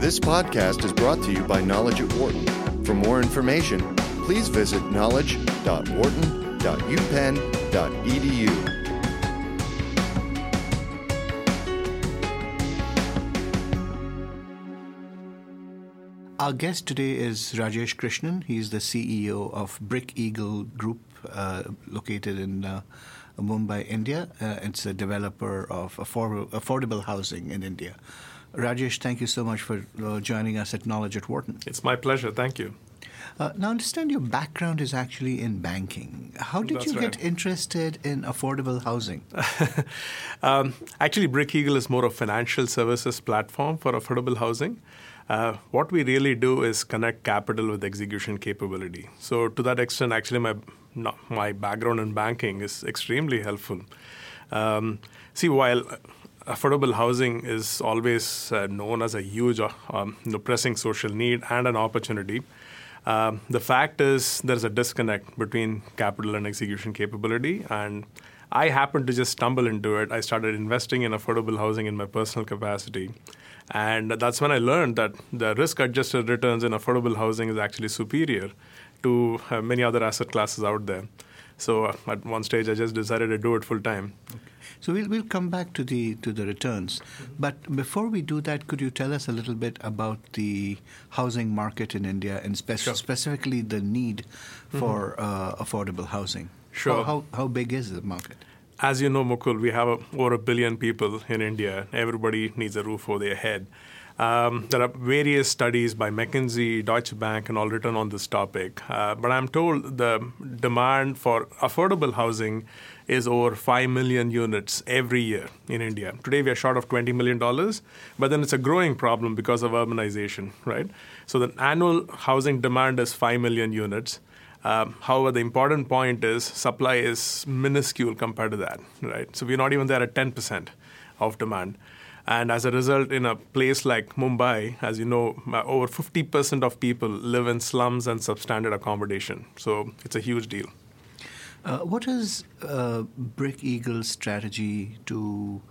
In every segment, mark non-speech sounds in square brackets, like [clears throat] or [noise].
This podcast is brought to you by Knowledge at Wharton. For more information, please visit knowledge.wharton.upenn.edu. Our guest today is Rajesh Krishnan. He's the CEO of Brick Eagle Group, uh, located in uh, Mumbai, India. Uh, it's a developer of affordable, affordable housing in India. Rajesh, thank you so much for uh, joining us at Knowledge at Wharton. It's my pleasure. Thank you. Uh, now, I understand your background is actually in banking. How did That's you right. get interested in affordable housing? [laughs] Um, actually, Brick Eagle is more of a financial services platform for affordable housing. Uh, what we really do is connect capital with execution capability. So, to that extent, actually, my my background in banking is extremely helpful. Um, see, while affordable housing is always uh, known as a huge, uh, um, pressing social need and an opportunity, um, the fact is there's a disconnect between capital and execution capability, and I happened to just stumble into it. I started investing in affordable housing in my personal capacity. And that's when I learned that the risk adjusted returns in affordable housing is actually superior to uh, many other asset classes out there. So uh, at one stage, I just decided to do it full time. So we'll, we'll come back to the to the returns, but before we do that, could you tell us a little bit about the housing market in India and spec- Sure. specifically the need for uh, affordable housing? Sure. How, how, how big is the market? As you know, Mukul, we have a, over a billion people in India. Everybody needs a roof over their head. Um, there are various studies by McKinsey, Deutsche Bank, and all written on this topic. Uh, but I'm told the demand for affordable housing is over 5 million units every year in India. Today we are short of $20 million, but then it's a growing problem because of urbanization, right? So the annual housing demand is 5 million units. Um, however, the important point is supply is minuscule compared to that, right? So we're not even there at 10% of demand. And as a result, in a place like Mumbai, as you know, uh, over 50% of people live in slums and substandard accommodation. So it's a huge deal. Uh, what is uh, Brick Eagle's strategy to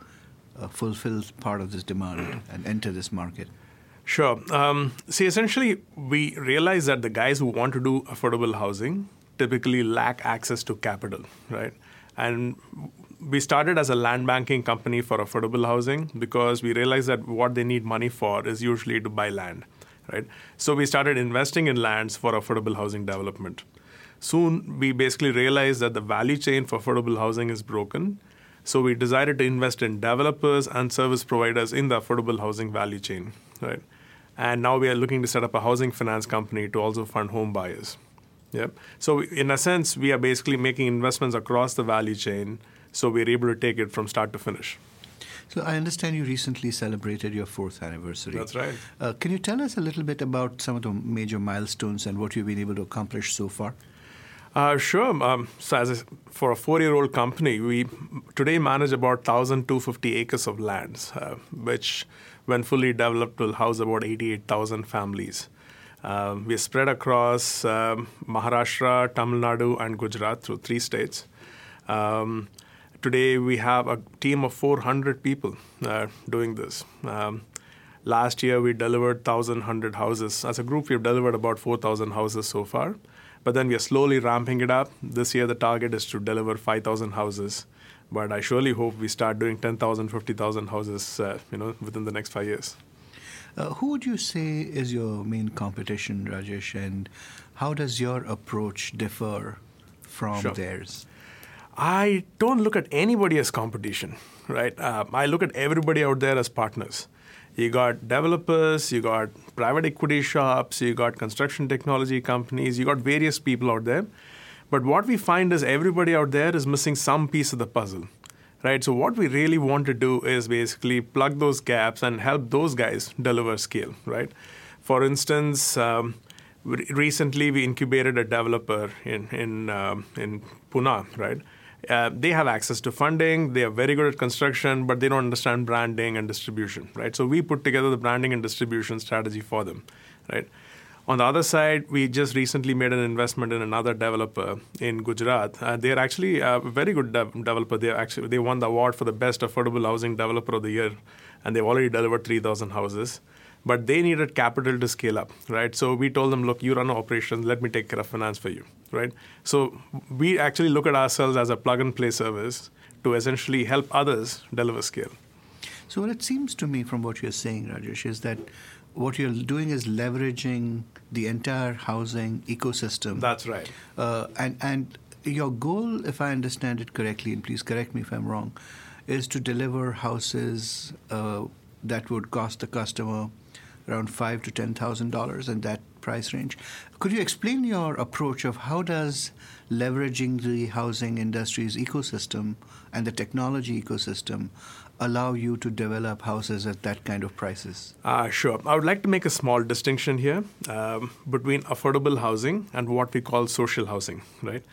uh, fulfill part of this demand and enter this market? Sure. Um, see, essentially, we realize that the guys who want to do affordable housing typically lack access to capital, right? And we started as a land banking company for affordable housing because we realized that what they need money for is usually to buy land, right? So we started investing in lands for affordable housing development. Soon, we basically realized that the value chain for affordable housing is broken. So we decided to invest in developers and service providers in the affordable housing value chain, right? And now we are looking to set up a housing finance company to also fund home buyers. Yep. So in a sense, we are basically making investments across the value chain, so we're able to take it from start to finish. So I understand you recently celebrated your fourth anniversary. That's right. Uh, can you tell us a little bit about some of the major milestones and what you've been able to accomplish so far? Uh, sure. Um, so, as a, for a four-year-old company, we today manage about 1,250 acres of lands, uh, which, when fully developed, will house about 88,000 families. Um, we are spread across um, Maharashtra, Tamil Nadu, and Gujarat through three states. Um, today, we have a team of 400 people uh, doing this. Um, last year, we delivered 1,100 houses. As a group, we've delivered about 4,000 houses so far. But then we are slowly ramping it up. This year, the target is to deliver 5,000 houses. But I surely hope we start doing 10,000, 50,000 houses, uh, you know, within the next five years. Uh, who would you say is your main competition, Rajesh, and how does your approach differ from Sure. theirs? I don't look at anybody as competition, right? Uh, I look at everybody out there as partners. You got developers, you got private equity shops, you got construction technology companies, you got various people out there. But what we find is everybody out there is missing some piece of the puzzle, right? So what we really want to do is basically plug those gaps and help those guys deliver scale, right? For instance, um, recently we incubated a developer in in um, in Pune, right? Uh, they have access to funding. They are very good at construction, but they don't understand branding and distribution, right? So we put together the branding and distribution strategy for them, right? On the other side, we just recently made an investment in another developer in Gujarat. Uh, they're actually a very good dev- developer. They actually they won the award for the best affordable housing developer of the year, and they've already delivered 3,000 houses. But they needed capital to scale up, right? So we told them, look, you run operations, let me take care of finance for you, right? So we actually look at ourselves as a plug and play service to essentially help others deliver scale. So what it seems to me from what you're saying, Rajesh, is that what you're doing is leveraging the entire housing ecosystem. That's right. Uh, and and your goal, if I understand it correctly, and please correct me if I'm wrong, is to deliver houses uh, that would cost the customer around five to ten thousand dollars in that price range. Could you explain your approach of how does leveraging the housing industry's ecosystem and the technology ecosystem allow you to develop houses at that kind of prices? Uh, sure. I would like to make a small distinction here um, between affordable housing and what we call social housing, right?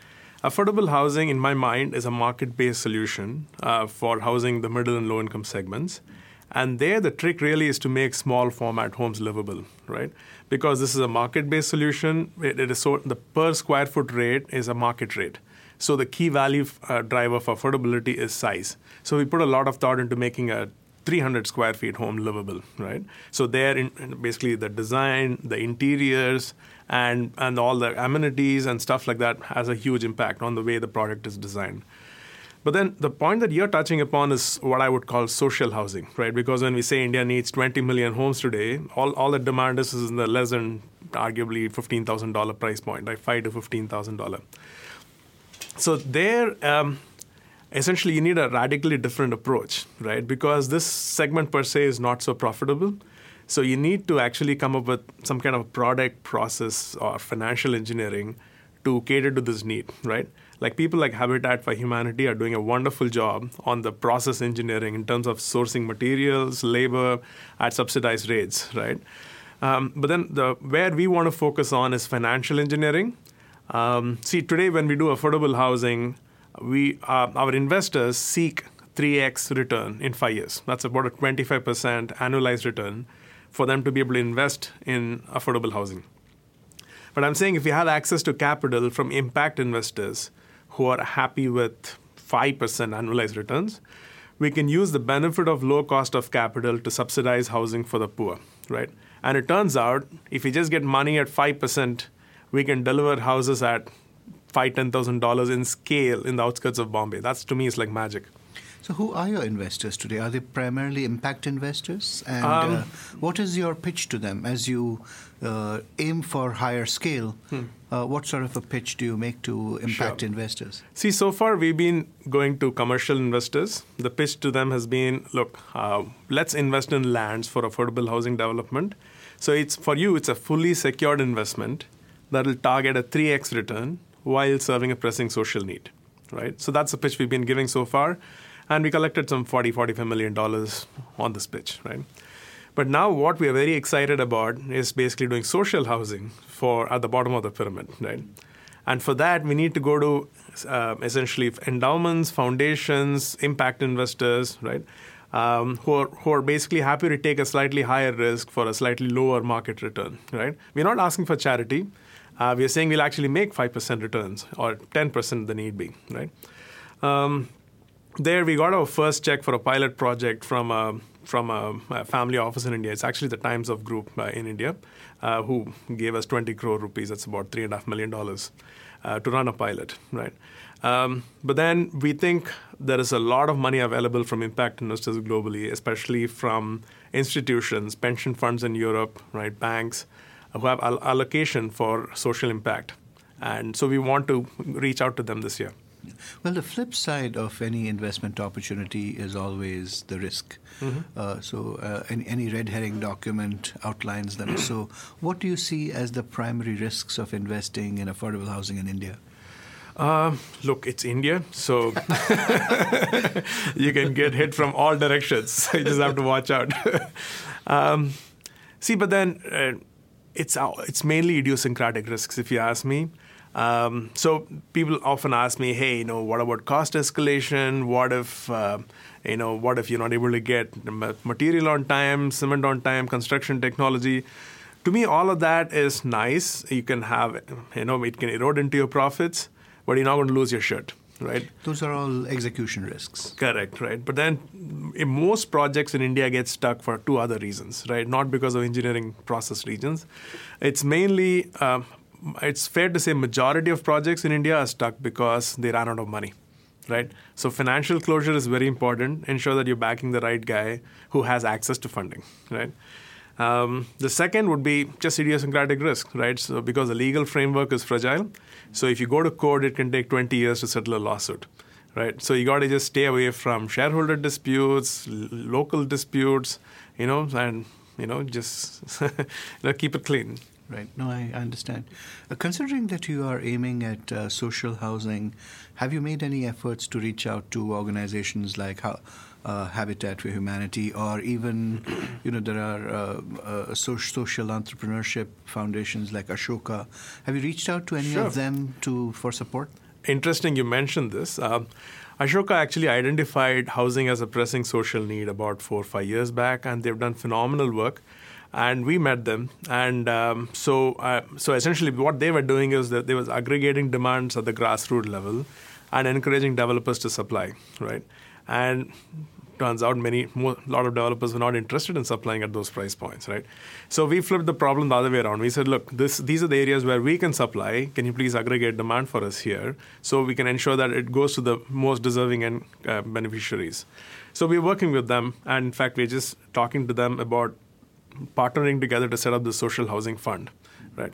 Affordable housing, in my mind, is a market based solution uh, for housing the middle and low income segments. And there, the trick really is to make small format homes livable, right? Because this is a market based solution, it, it is so the per square foot rate is a market rate. So the key value uh, driver for affordability is size. So we put a lot of thought into making a 300 square feet home livable, right? So there, in, basically, the design, the interiors, and and all the amenities and stuff like that has a huge impact on the way the product is designed. But then the point that you're touching upon is what I would call social housing, right? Because when we say India needs 20 million homes today, all, all the demand is in the less than arguably $15,000 price point, like five to $15,000. So there, um, essentially, you need a radically different approach, right? Because this segment per se is not so profitable. So you need to actually come up with some kind of product process or financial engineering to cater to this need, right? Like people like Habitat for Humanity are doing a wonderful job on the process engineering in terms of sourcing materials, labor at subsidized rates, right? Um, but then the where we want to focus on is financial engineering um, see, today when we do affordable housing, we uh, our investors seek 3x return in five years. That's about a 25% annualized return for them to be able to invest in affordable housing. But I'm saying if you have access to capital from impact investors who are happy with 5% annualized returns, we can use the benefit of low cost of capital to subsidize housing for the poor, right? And it turns out if you just get money at 5% we can deliver houses at five ten thousand dollars in scale in the outskirts of Bombay. That's to me is like magic. So, who are your investors today? Are they primarily impact investors? And um, uh, what is your pitch to them as you uh, aim for higher scale? Hmm. Uh, what sort of a pitch do you make to impact sure. investors? See, so far we've been going to commercial investors. The pitch to them has been look, uh, let's invest in lands for affordable housing development. So, it's for you, it's a fully secured investment that will target a 3x return while serving a pressing social need, right? So that's the pitch we've been giving so far. And we collected some 40, 45 million dollars on this pitch, right? But now what we are very excited about is basically doing social housing for at the bottom of the pyramid, right? And for that, we need to go to uh, essentially endowments, foundations, impact investors, right? Um, who, are, who are basically happy to take a slightly higher risk for a slightly lower market return, right? We're not asking for charity uh, we are saying we'll actually make 5% returns or 10% the need be, right? Um, there we got our first check for a pilot project from a, from a, a family office in India. It's actually the Times of Group uh, in India uh, who gave us 20 crore rupees. That's about three and a half million dollars uh, to run a pilot, right? Um, but then we think there is a lot of money available from impact investors globally, especially from institutions, pension funds in Europe, right, banks, who have all- allocation for social impact. And so we want to reach out to them this year. Well, the flip side of any investment opportunity is always the risk. Mm-hmm. Uh, so, uh, any, any, red herring document outlines them. so, what do you see as the primary risks of investing in affordable housing in India? Uh, look, it's India, so [laughs] you can get hit from all directions. [laughs] you just have to watch out. [laughs] um, see, but then uh, it's it's mainly idiosyncratic risks, if you ask me. Um, so people often ask me, "Hey, you know, what about cost escalation? What if, uh, you know, what if you're not able to get material on time, cement on time, construction technology?" To me, all of that is nice. You can have, you know, it can erode into your profits, but you're not going to lose your shirt, right? Those are all execution risks. Correct, right? But then in most projects in India get stuck for two other reasons, right? Not because of engineering process reasons. It's mainly, um, it's fair to say, majority of projects in India are stuck because they ran out of money, right? So financial closure is very important. Ensure that you're backing the right guy who has access to funding, right? Um, the second would be just idiosyncratic risk, right? So because the legal framework is fragile, so if you go to court, it can take 20 years to settle a lawsuit, right? So you got to just stay away from shareholder disputes, l- local disputes, you know, and you know just [laughs] you know, keep it clean. Right. No, I understand. Uh, considering that you are aiming at uh, social housing, have you made any efforts to reach out to organizations like how, uh, Habitat for Humanity, or even, [clears throat] you know, there are uh, uh, social entrepreneurship foundations like Ashoka. Have you reached out to any sure. of them to for support? Interesting, you mentioned this. Um, Ashoka actually identified housing as a pressing social need about four or five years back, and they've done phenomenal work and we met them. And um, so, uh, so essentially, what they were doing is that they was aggregating demands at the grassroots level and encouraging developers to supply, right? And turns out many a lot of developers were not interested in supplying at those price points right? So we flipped the problem the other way around. We said look this these are the areas where we can supply. Can you please aggregate demand for us here so we can ensure that it goes to the most deserving and uh, beneficiaries? So we're working with them. And in fact we're just talking to them about partnering together to set up the social housing fund, right?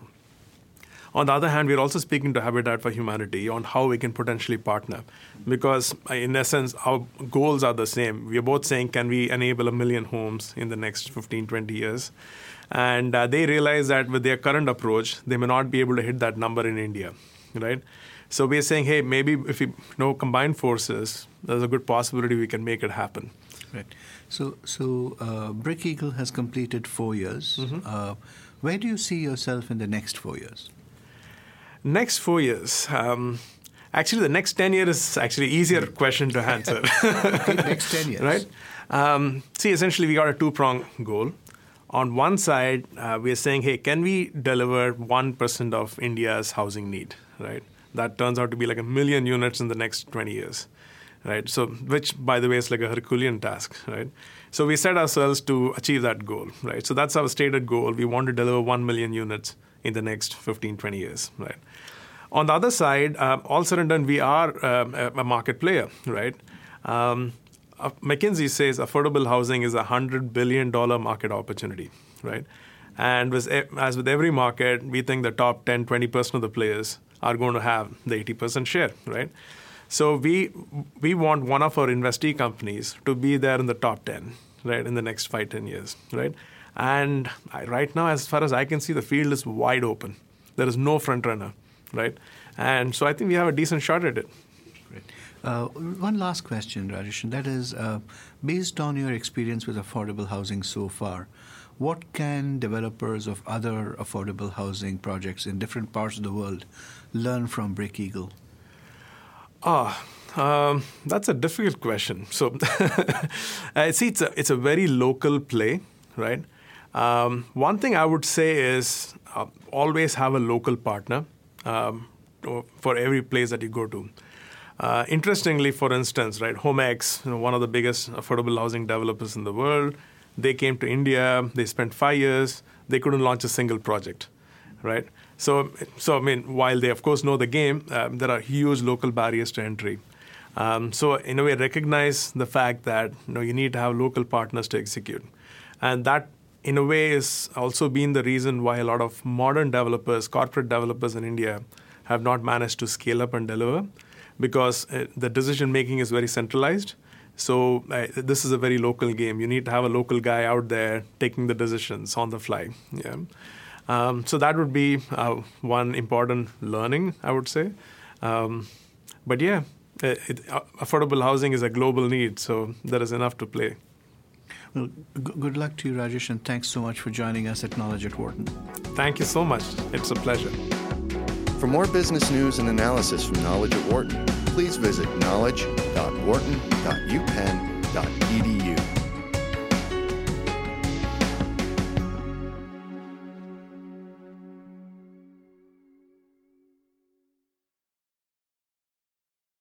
On the other hand, we're also speaking to Habitat for Humanity on how we can potentially partner. Because, uh, in essence, our goals are the same. We're both saying, can we enable a million homes in the next 15, 20 years? And uh, they realize that with their current approach, they may not be able to hit that number in India, right? So we're saying, hey, maybe if we you know, combine forces, there's a good possibility we can make it happen. Right. So, so uh, Brick Eagle has completed four years. Mm-hmm. Uh, where do you see yourself in the next four years? Next four years. Um, actually, the next 10 years is actually easier question to answer. [laughs] okay, next 10 years. Right? Um, see, essentially, we got a two prong goal. On one side, uh, we are saying, hey, can we deliver 1% of India's housing need, right? That turns out to be like a million units in the next 20 years right? So, which by the way is like a Herculean task, right? So we set ourselves to achieve that goal, right? So that's our stated goal. We want to deliver 1 million units in the next 15, 20 years, right? On the other side, uh, all said and done, we are um, a market player, right? Um, uh, McKinsey says affordable housing is a $100 billion market opportunity, right? And with, as with every market, we think the top 10, 20% of the players are going to have the 80% share, right? So we we want one of our investee companies to be there in the top 10, right, in the next five, 10 years, right? And I, right now, as far as I can see, the field is wide open. There is no front runner, right? And so I think we have a decent shot at it. Great. Uh, one last question, Rajesh, and that is uh, based on your experience with affordable housing so far, what can developers of other affordable housing projects in different parts of the world learn from Brick Eagle? Ah, um, that's a difficult question. So, I [laughs] see it's a it's a very local play, right? Um, one thing I would say is uh, always have a local partner um, for every place that you go to. Uh, interestingly, for instance, right, HomeX, you know, one of the biggest affordable housing developers in the world, they came to India. They spent five years. They couldn't launch a single project, right? So, so I mean, while they of course know the game, um, there are huge local barriers to entry. Um, so, in a way, recognize the fact that you know you need to have local partners to execute, and that, in a way, is also been the reason why a lot of modern developers, corporate developers in India, have not managed to scale up and deliver, because uh, the decision making is very centralized. So uh, this is a very local game. You need to have a local guy out there taking the decisions on the fly. Yeah. Um, so that would be uh, one important learning, I would say. Um, but yeah, it, it, uh, affordable housing is a global need, so there is enough to play. Well, g- good luck to you, Rajesh, and thanks so much for joining us at Knowledge at Wharton. Thank you so much. It's a pleasure. For more business news and analysis from Knowledge at Wharton, please visit knowledge.wharton.upenn.edu.